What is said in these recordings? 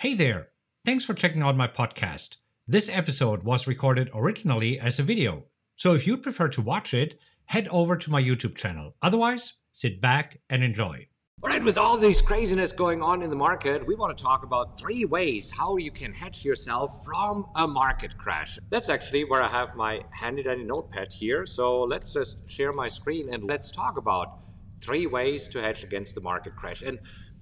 Hey there! Thanks for checking out my podcast. This episode was recorded originally as a video, so if you'd prefer to watch it, head over to my YouTube channel. Otherwise, sit back and enjoy. All right, with all this craziness going on in the market, we want to talk about three ways how you can hedge yourself from a market crash. That's actually where I have my handy dandy notepad here. So let's just share my screen and let's talk about three ways to hedge against the market crash. And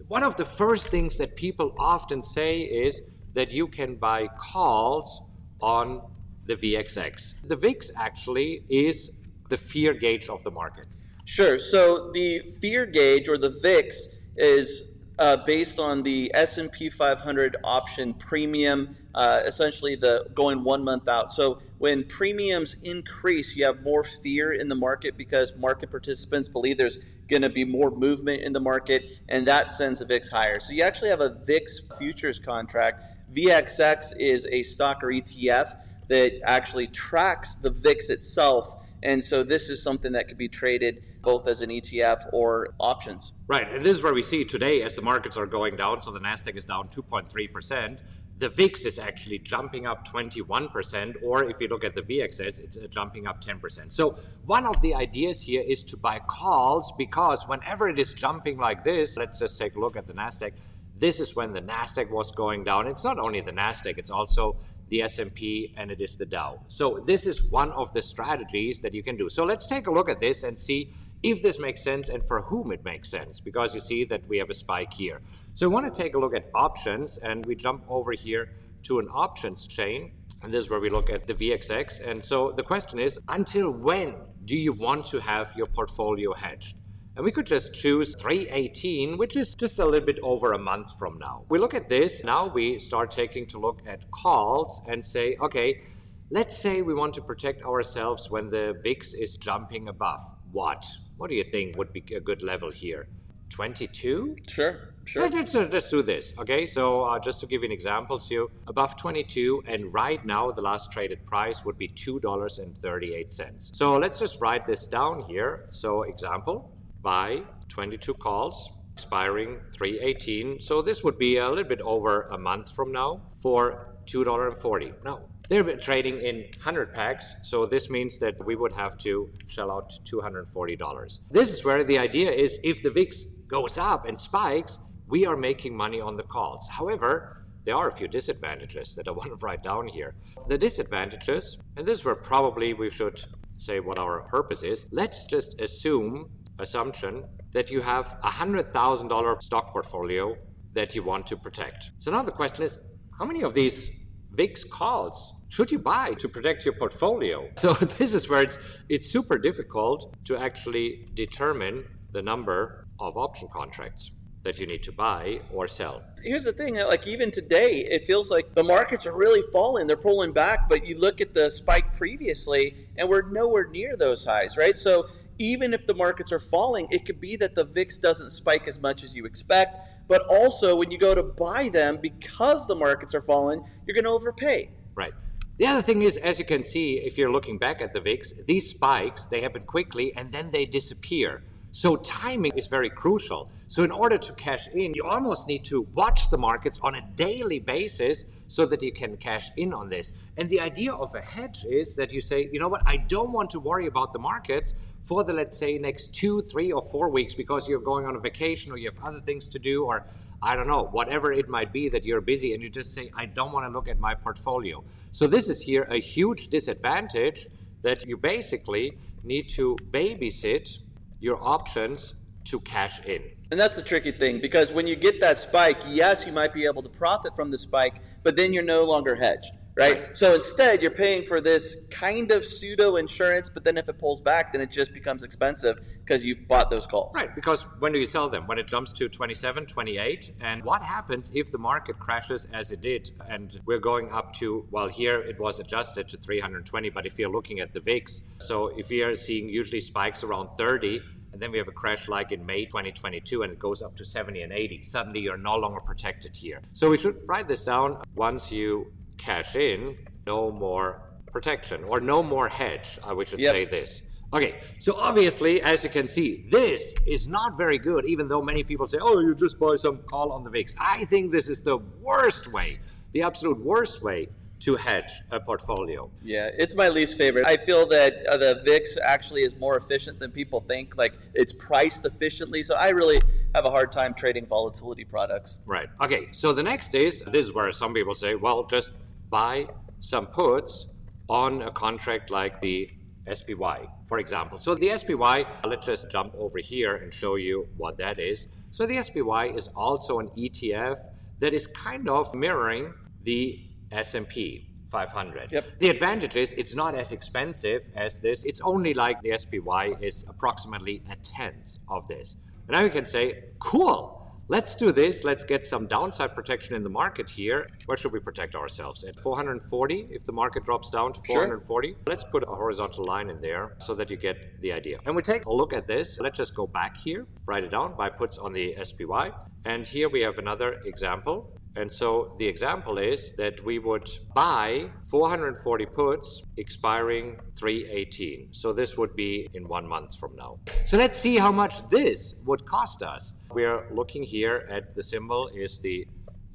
one of the first things that people often say is that you can buy calls on the VXX. The VIX actually is the fear gauge of the market. Sure. So the fear gauge or the VIX is uh, based on the S&P 500 option premium, uh, essentially the going one month out. So when premiums increase, you have more fear in the market because market participants believe there's going to be more movement in the market, and that sends the VIX higher. So you actually have a VIX futures contract. VXX is a stock or ETF that actually tracks the VIX itself and so this is something that could be traded both as an ETF or options. Right. And this is where we see today as the markets are going down. So the NASDAQ is down 2.3%. The VIX is actually jumping up 21%, or if you look at the VXX, it's uh, jumping up 10%. So, one of the ideas here is to buy calls because whenever it is jumping like this, let's just take a look at the NASDAQ. This is when the NASDAQ was going down. It's not only the NASDAQ, it's also the S&P and it is the Dow. So this is one of the strategies that you can do. So let's take a look at this and see if this makes sense and for whom it makes sense because you see that we have a spike here. So we want to take a look at options and we jump over here to an options chain and this is where we look at the VXX. And so the question is until when do you want to have your portfolio hedged? And we could just choose 318, which is just a little bit over a month from now. We look at this, now we start taking to look at calls and say, okay, let's say we want to protect ourselves when the VIX is jumping above. What? What do you think would be a good level here? 22? Sure. Sure. Let's, uh, let's do this. Okay, so uh, just to give you an example, so above 22, and right now the last traded price would be $2.38. So let's just write this down here. So, example, by 22 calls expiring 318. So this would be a little bit over a month from now for $2.40. Now, they're trading in 100 packs, so this means that we would have to shell out $240. This is where the idea is if the VIX goes up and spikes, we are making money on the calls. However, there are a few disadvantages that I want to write down here. The disadvantages, and this is where probably we should say what our purpose is. Let's just assume assumption that you have a $100,000 stock portfolio that you want to protect. So now the question is how many of these VIX calls should you buy to protect your portfolio? So this is where it's, it's super difficult to actually determine the number of option contracts that you need to buy or sell. Here's the thing, like even today, it feels like the markets are really falling. They're pulling back, but you look at the spike previously and we're nowhere near those highs, right? So even if the markets are falling, it could be that the VIX doesn't spike as much as you expect. But also, when you go to buy them, because the markets are falling, you're going to overpay. Right. The other thing is, as you can see, if you're looking back at the VIX, these spikes, they happen quickly and then they disappear. So timing is very crucial. So in order to cash in, you almost need to watch the markets on a daily basis so that you can cash in on this. And the idea of a hedge is that you say, you know what, I don't want to worry about the markets for the, let's say, next two, three, or four weeks because you're going on a vacation or you have other things to do or I don't know, whatever it might be that you're busy and you just say, I don't want to look at my portfolio. So this is here a huge disadvantage that you basically need to babysit your options to cash in. And that's the tricky thing because when you get that spike, yes, you might be able to profit from the spike, but then you're no longer hedged, right? So instead, you're paying for this kind of pseudo insurance, but then if it pulls back, then it just becomes expensive because you bought those calls. Right, because when do you sell them? When it jumps to 27, 28? And what happens if the market crashes as it did and we're going up to, well, here it was adjusted to 320, but if you're looking at the VIX, so if we are seeing usually spikes around 30, and then we have a crash like in May 2022 and it goes up to 70 and 80. Suddenly you're no longer protected here. So we should write this down. Once you cash in, no more protection or no more hedge, I we should yep. say this. Okay, so obviously, as you can see, this is not very good, even though many people say, oh, you just buy some call on the VIX. I think this is the worst way, the absolute worst way to hedge a portfolio. Yeah, it's my least favorite. I feel that uh, the VIX actually is more efficient than people think. Like it's priced efficiently. So I really have a hard time trading volatility products. Right. Okay, so the next is this is where some people say, well, just buy some puts on a contract like the SPY, for example. So the SPY, let's just jump over here and show you what that is. So the SPY is also an ETF that is kind of mirroring the S&P 500. Yep. The advantage is it's not as expensive as this. It's only like the SPY is approximately a tenth of this. And now you can say, cool, let's do this. Let's get some downside protection in the market here. Where should we protect ourselves? At 440, if the market drops down to 440? Sure. Let's put a horizontal line in there so that you get the idea. And we take a look at this. Let's just go back here, write it down by puts on the SPY. And here we have another example. And so the example is that we would buy 440 puts expiring 318. So this would be in one month from now. So let's see how much this would cost us. We're looking here at the symbol is the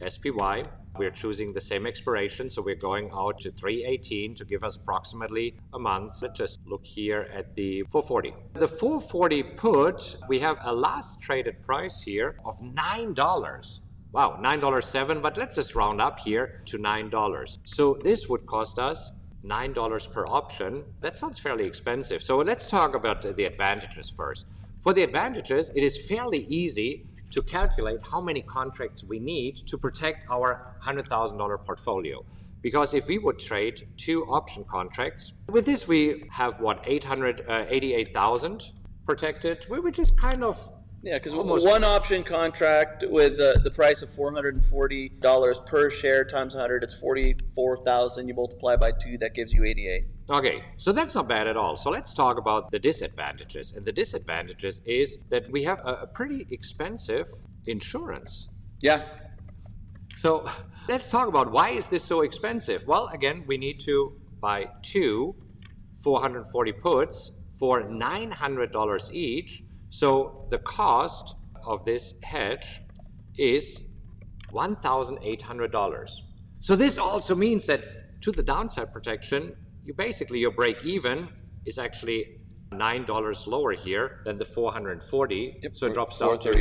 SPY. We're choosing the same expiration, so we're going out to 318 to give us approximately a month. Let's just look here at the 440. The 440 put, we have a last traded price here of $9. Wow, $9.07, but let's just round up here to $9. So this would cost us $9 per option. That sounds fairly expensive. So let's talk about the advantages first. For the advantages, it is fairly easy to calculate how many contracts we need to protect our $100,000 portfolio. Because if we would trade two option contracts, with this we have what, 888,000 uh, protected, which is kind of yeah, because one option contract with the, the price of four hundred and forty dollars per share times hundred, it's forty four thousand. You multiply by two, that gives you eighty eight. Okay, so that's not bad at all. So let's talk about the disadvantages. And the disadvantages is that we have a, a pretty expensive insurance. Yeah. So let's talk about why is this so expensive? Well, again, we need to buy two 440 puts for $900 each so the cost of this hedge is $1,800. So this also means that to the downside protection, you basically your break even is actually nine dollars lower here than the 440. Yep, so it drops down to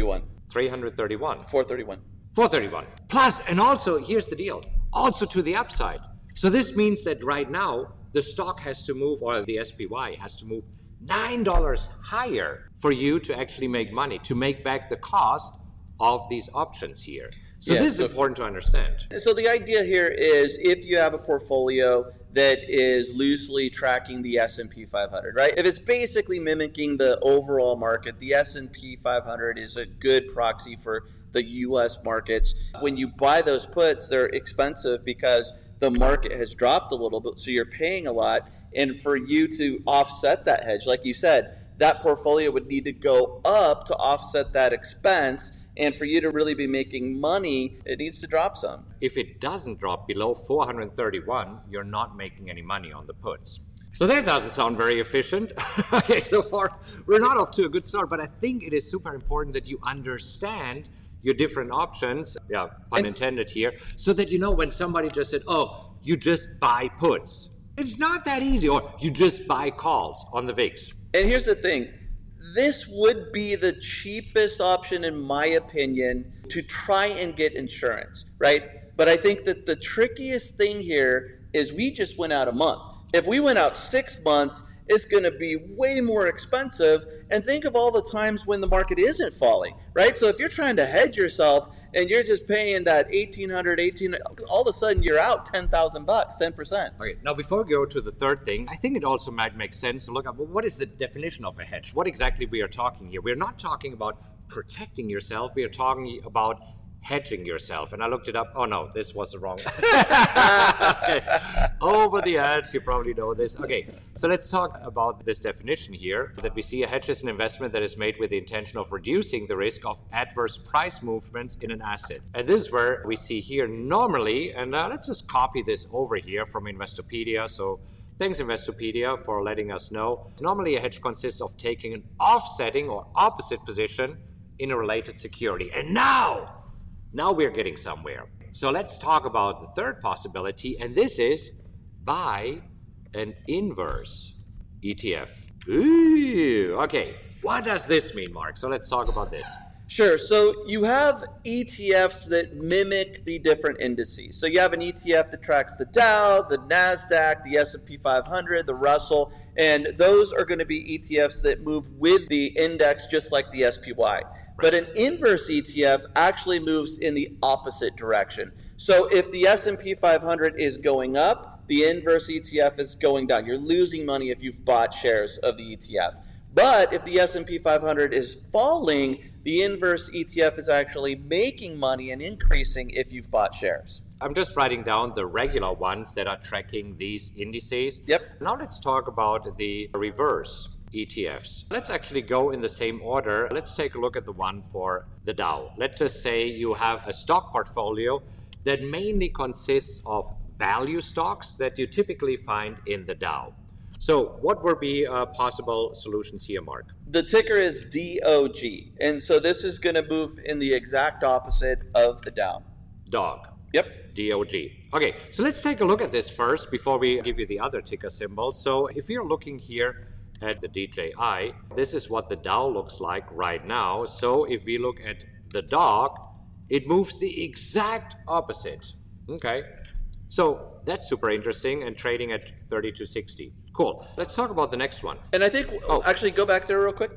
331. 431. 431. Plus, and also here's the deal. Also to the upside. So this means that right now the stock has to move, or the SPY has to move $9 higher for you to actually make money, to make back the cost of these options here. So yeah, this is so, important to understand. So the idea here is if you have a portfolio that is loosely tracking the S&P 500, right? If it's basically mimicking the overall market, the S&P 500 is a good proxy for the US markets. When you buy those puts, they're expensive because the market has dropped a little bit, so you're paying a lot and for you to offset that hedge, like you said, that portfolio would need to go up to offset that expense. And for you to really be making money, it needs to drop some. If it doesn't drop below 431, you're not making any money on the puts. So that doesn't sound very efficient. okay, so far we're not off to a good start, but I think it is super important that you understand your different options, yeah, pun and, intended here, so that you know when somebody just said, oh, you just buy puts. It's not that easy. Or you just buy calls on the VIX. And here's the thing this would be the cheapest option, in my opinion, to try and get insurance, right? But I think that the trickiest thing here is we just went out a month. If we went out six months, it's going to be way more expensive. And think of all the times when the market isn't falling, right? So if you're trying to hedge yourself and you're just paying that 1800 18 all of a sudden you're out 10,000 bucks 10% okay now before we go to the third thing i think it also might make sense to look at what is the definition of a hedge what exactly we are talking here we're not talking about protecting yourself we are talking about hedging yourself. And I looked it up. Oh no, this was the wrong. okay. Over the edge, you probably know this. Okay, so let's talk about this definition here that we see a hedge is an investment that is made with the intention of reducing the risk of adverse price movements in an asset. And this is where we see here normally, and uh, let's just copy this over here from Investopedia. So Thanks, Investopedia, for letting us know. Normally, a hedge consists of taking an offsetting or opposite position in a related security. And now, now we're getting somewhere. So let's talk about the third possibility, and this is buy an inverse ETF. Ooh, okay. What does this mean, Mark? So let's talk about this. Sure. So you have ETFs that mimic the different indices. So you have an ETF that tracks the Dow, the Nasdaq, the S&P 500, the Russell, and those are going to be ETFs that move with the index just like the SPY. But an inverse ETF actually moves in the opposite direction. So if the S&P 500 is going up, the inverse ETF is going down. You're losing money if you've bought shares of the ETF. But if the S&P 500 is falling, the inverse ETF is actually making money and increasing if you've bought shares. I'm just writing down the regular ones that are tracking these indices. Yep. Now let's talk about the reverse ETFs. Let's actually go in the same order. Let's take a look at the one for the Dow. Let's just say you have a stock portfolio that mainly consists of value stocks that you typically find in the Dow. So, what would be uh, possible solutions here, Mark? The ticker is DOG, and so this is going to move in the exact opposite of the Dow. Dog. Yep. DOG. Okay, so let's take a look at this first before we give you the other ticker symbol. So, if you're looking here at the DJI, this is what the Dow looks like right now. So, if we look at the dog, it moves the exact opposite. Okay, so that's super interesting and trading at 30 to 60. Cool. Let's talk about the next one. And I think, oh. actually, go back there real quick.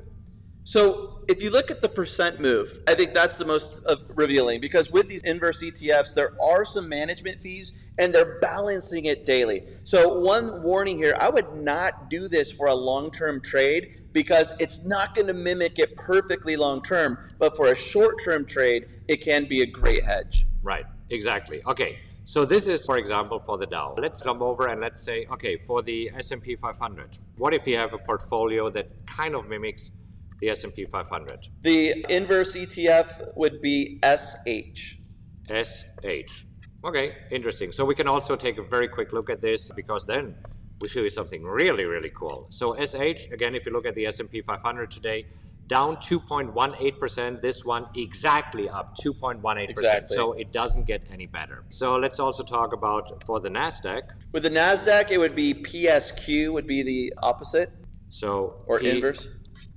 So if you look at the percent move, I think that's the most uh, revealing because with these inverse ETFs, there are some management fees and they're balancing it daily. So one warning here, I would not do this for a long-term trade because it's not going to mimic it perfectly long term, but for a short-term trade, it can be a great hedge. Right. Exactly. Okay. So this is, for example, for the Dow. Let's jump over and let's say, okay, for the S&P 500, what if you have a portfolio that kind of mimics the S&P 500? The inverse ETF would be SH. SH. Okay, interesting. So we can also take a very quick look at this because then we show you something really, really cool. So SH, again, if you look at the S&P 500 today, down 2.18%. This one exactly up 2.18%. Exactly. So it doesn't get any better. So let's also talk about for the Nasdaq. With the Nasdaq, it would be PSQ would be the opposite. So or P- inverse.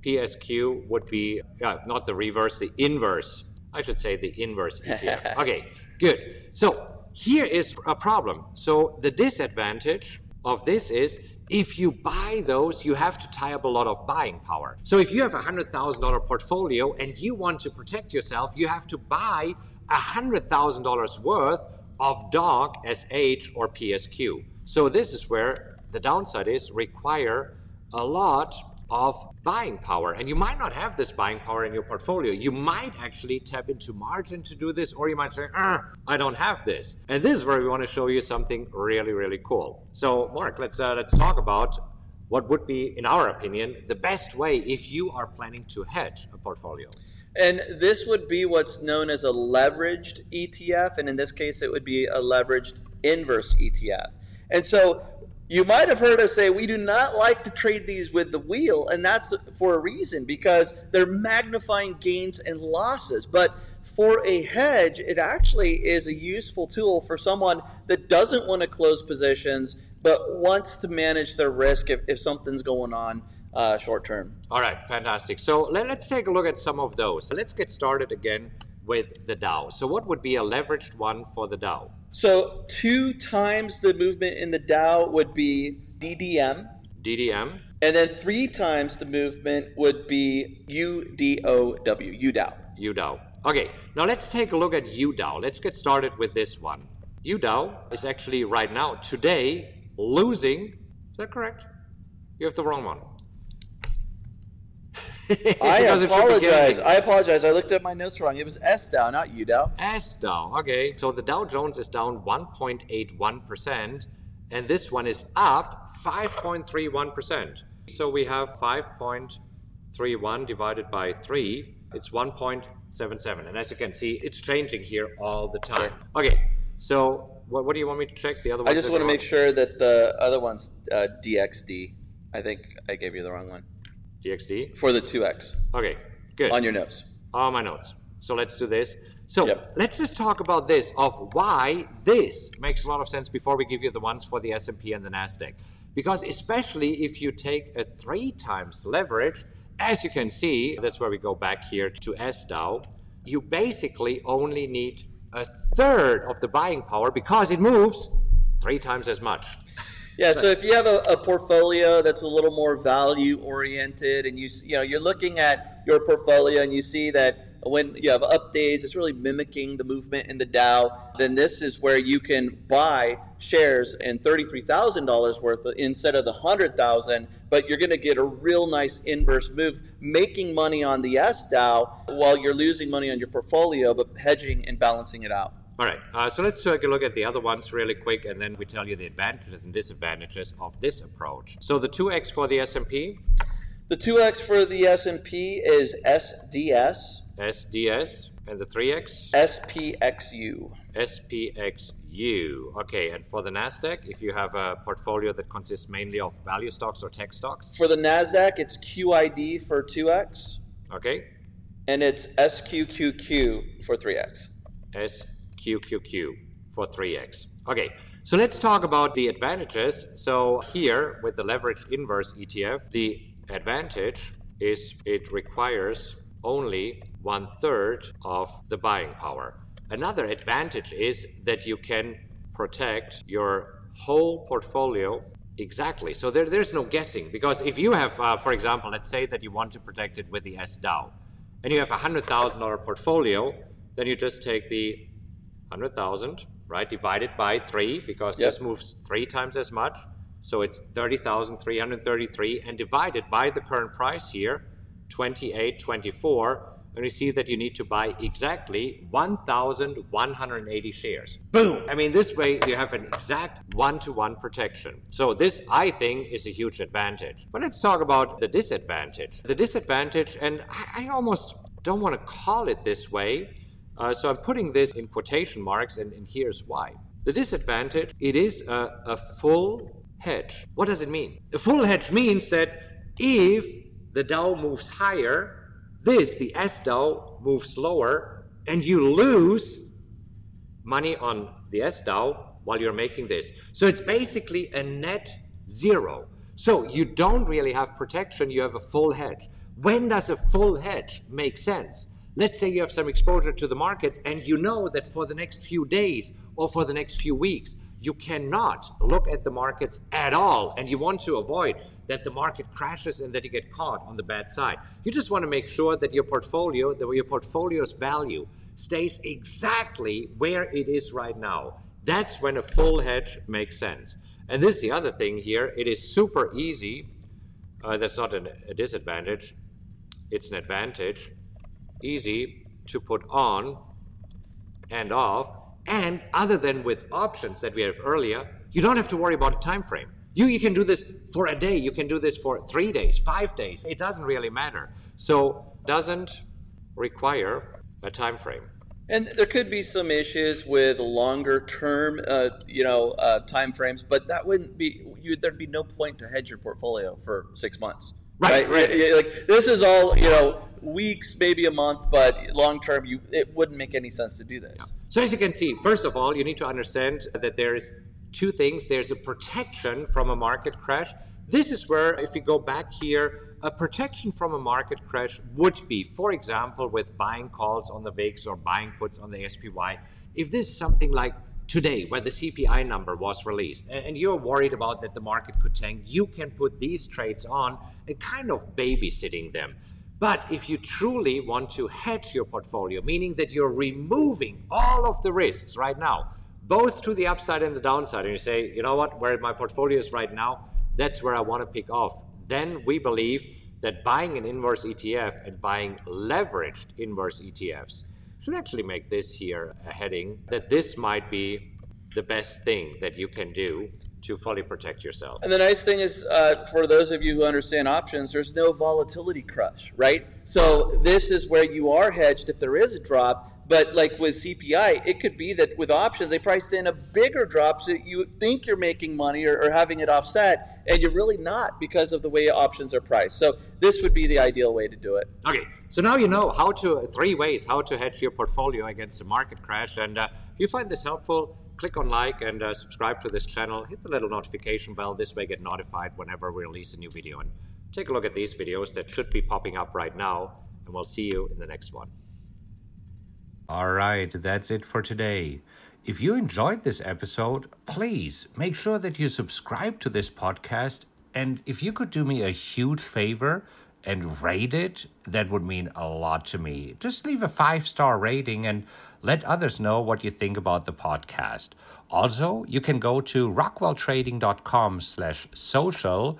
PSQ would be uh, not the reverse, the inverse. I should say the inverse ETF. okay, good. So here is a problem. So the disadvantage of this is if you buy those, you have to tie up a lot of buying power. So if you have a $100,000 portfolio and you want to protect yourself, you have to buy $100,000 worth of DOG, SH, or PSQ. So this is where the downside is require a lot of buying power. And you might not have this buying power in your portfolio. You might actually tap into margin to do this, or you might say, I don't have this. And this is where we want to show you something really, really cool. So, Mark, let's uh, let's talk about what would be, in our opinion, the best way if you are planning to hedge a portfolio. And this would be what's known as a leveraged ETF, and in this case, it would be a leveraged inverse ETF. And so you might have heard us say we do not like to trade these with the wheel, and that's for a reason because they're magnifying gains and losses. But for a hedge, it actually is a useful tool for someone that doesn't want to close positions but wants to manage their risk if, if something's going on uh, short term. All right, fantastic. So let, us take a look at some of those. Let's get started again with the Dow. So, what would be a leveraged one for the Dow? So two times the movement in the Dow would be DDM. DDM. And then three times the movement would be UDOW, UDOW. UDOW. Okay, now let's take a look at UDOW. Let's get started with this one. UDOW is actually right now, today, losing. Is that correct? You have the wrong one. I apologize. I apologize. I looked at my notes wrong. It was S Dow, not U Dow. S Dow. Okay. So the Dow Jones is down 1.81%, and this one is up 5.31%. So we have 5.31 divided by 3. It's 1.77. And as you can see, it's changing here all the time. Okay. So What, what do you want me to check? The other one. I just want to make sure that the other one's uh, DXD. I think I gave you the wrong one DXD. for the 2X Okay, good. on your notes. All my notes. So let's do this. So Yep. let's just talk about this of why this makes a lot of sense before we give you the ones for the S&P and the Nasdaq. Because especially if you take a three times leverage, as you can see, that's where we go back here to SDOW, you basically only need a third of the buying power because it moves three times as much. Yeah, so if you have a, a portfolio that's a little more value oriented, and you you know you're looking at your portfolio and you see that when you have up days, it's really mimicking the movement in the Dow. Then this is where you can buy shares in thirty three thousand dollars worth instead of the hundred thousand. But you're going to get a real nice inverse move, making money on the S Dow while you're losing money on your portfolio, but hedging and balancing it out. All right, uh, so let's take a look at the other ones really quick, and then we tell you the advantages and disadvantages of this approach. So the 2x for the S&P, The two X for the S and P is SDS. SDS, and the 3x, SPXU. SPXU. Okay, and for the Nasdaq, if you have a portfolio that consists mainly of value stocks or tech stocks, For the NASDAQ, it's QID for 2X, okay, and it's SQQQ for 3X. SQQQ for 3x. Okay, so let's talk about the advantages. So here with the leveraged inverse ETF, the advantage is it requires only one third of the buying power. Another advantage is that you can protect your whole portfolio exactly. So there, there's no guessing because if you have, uh, for example, let's say that you want to protect it with the S Dow, and you have a hundred thousand dollar portfolio, then you just take the hundred thousand, right, divided by three because Yep. this moves three times as much. So it's thirty thousand three hundred thirty-three, and divided by the current price here, twenty-eight twenty-four, and we see that you need to buy exactly one thousand one hundred eighty shares. Boom! I mean, this way you have an exact one-to-one protection. So this, I think, is a huge advantage. But let's talk about the disadvantage. The disadvantage, and I, I almost don't want to call it this way. Uh, so I'm putting this in quotation marks, and, and here's why. The disadvantage, it is a, a full hedge. What does it mean? A full hedge means that if the Dow moves higher, this, the S Dow, moves lower, and you lose money on the S Dow while you're making this. So it's basically a net zero. So you don't really have protection, you have a full hedge. When does a full hedge make sense? Let's say you have some exposure to the markets and you know that for the next few days or for the next few weeks, you cannot look at the markets at all and you want to avoid that the market crashes and that you get caught on the bad side. You just want to make sure that your portfolio, that your portfolio's value stays exactly where it is right now. That's when a full hedge makes sense. And this is the other thing here. It is super easy. Uh, that's not an, a disadvantage. It's an advantage. Easy to put on and off. And other than with options that we have earlier, you don't have to worry about a time frame. You, you can do this for a day. You can do this for three days, five days. It doesn't really matter. So doesn't require a time frame. And there could be some issues with longer term, uh, you know, uh, time frames, but that wouldn't be. You, there'd be no point to hedge your portfolio for six months. Right, right. Yeah, yeah, Like this is all you know, weeks, maybe a month, but long term, you it wouldn't make any sense to do this. So as you can see, first of all, you need to understand that there is two things. There's a protection from a market crash. This is where, if you go back here, a protection from a market crash would be, for example, with buying calls on the VIX or buying puts on the SPY. If this is something like today, when the CPI number was released, and you're worried about that the market could tank, you can put these trades on and kind of babysitting them. But if you truly want to hedge your portfolio, meaning that you're removing all of the risks right now, both to the upside and the downside, and you say, you know what, where my portfolio is right now, that's where I want to pick off, then we believe that buying an inverse ETF and buying leveraged inverse ETFs should actually make this here a heading that this might be the best thing that you can do to fully protect yourself. And the nice thing is, uh, for those of you who understand options, there's no volatility crush, right? So this is where you are hedged if there is a drop, But like with CPI, it could be that with options, they priced in a bigger drop so you think you're making money or, or having it offset, and you're really not because of the way options are priced. So this would be the ideal way to do it. Okay, so now you know how to three ways how to hedge your portfolio against a market crash. And uh, if you find this helpful, click on like and uh, subscribe to this channel. Hit the little notification bell. This way, get notified whenever we release a new video. And take a look at these videos that should be popping up right now. And we'll see you in the next one. All right, that's it for today. If you enjoyed this episode, please make sure that you subscribe to this podcast. And if you could do me a huge favor and rate it, that would mean a lot to me. Just leave a five star rating and let others know what you think about the podcast. Also, you can go to rockwelltrading.com slash social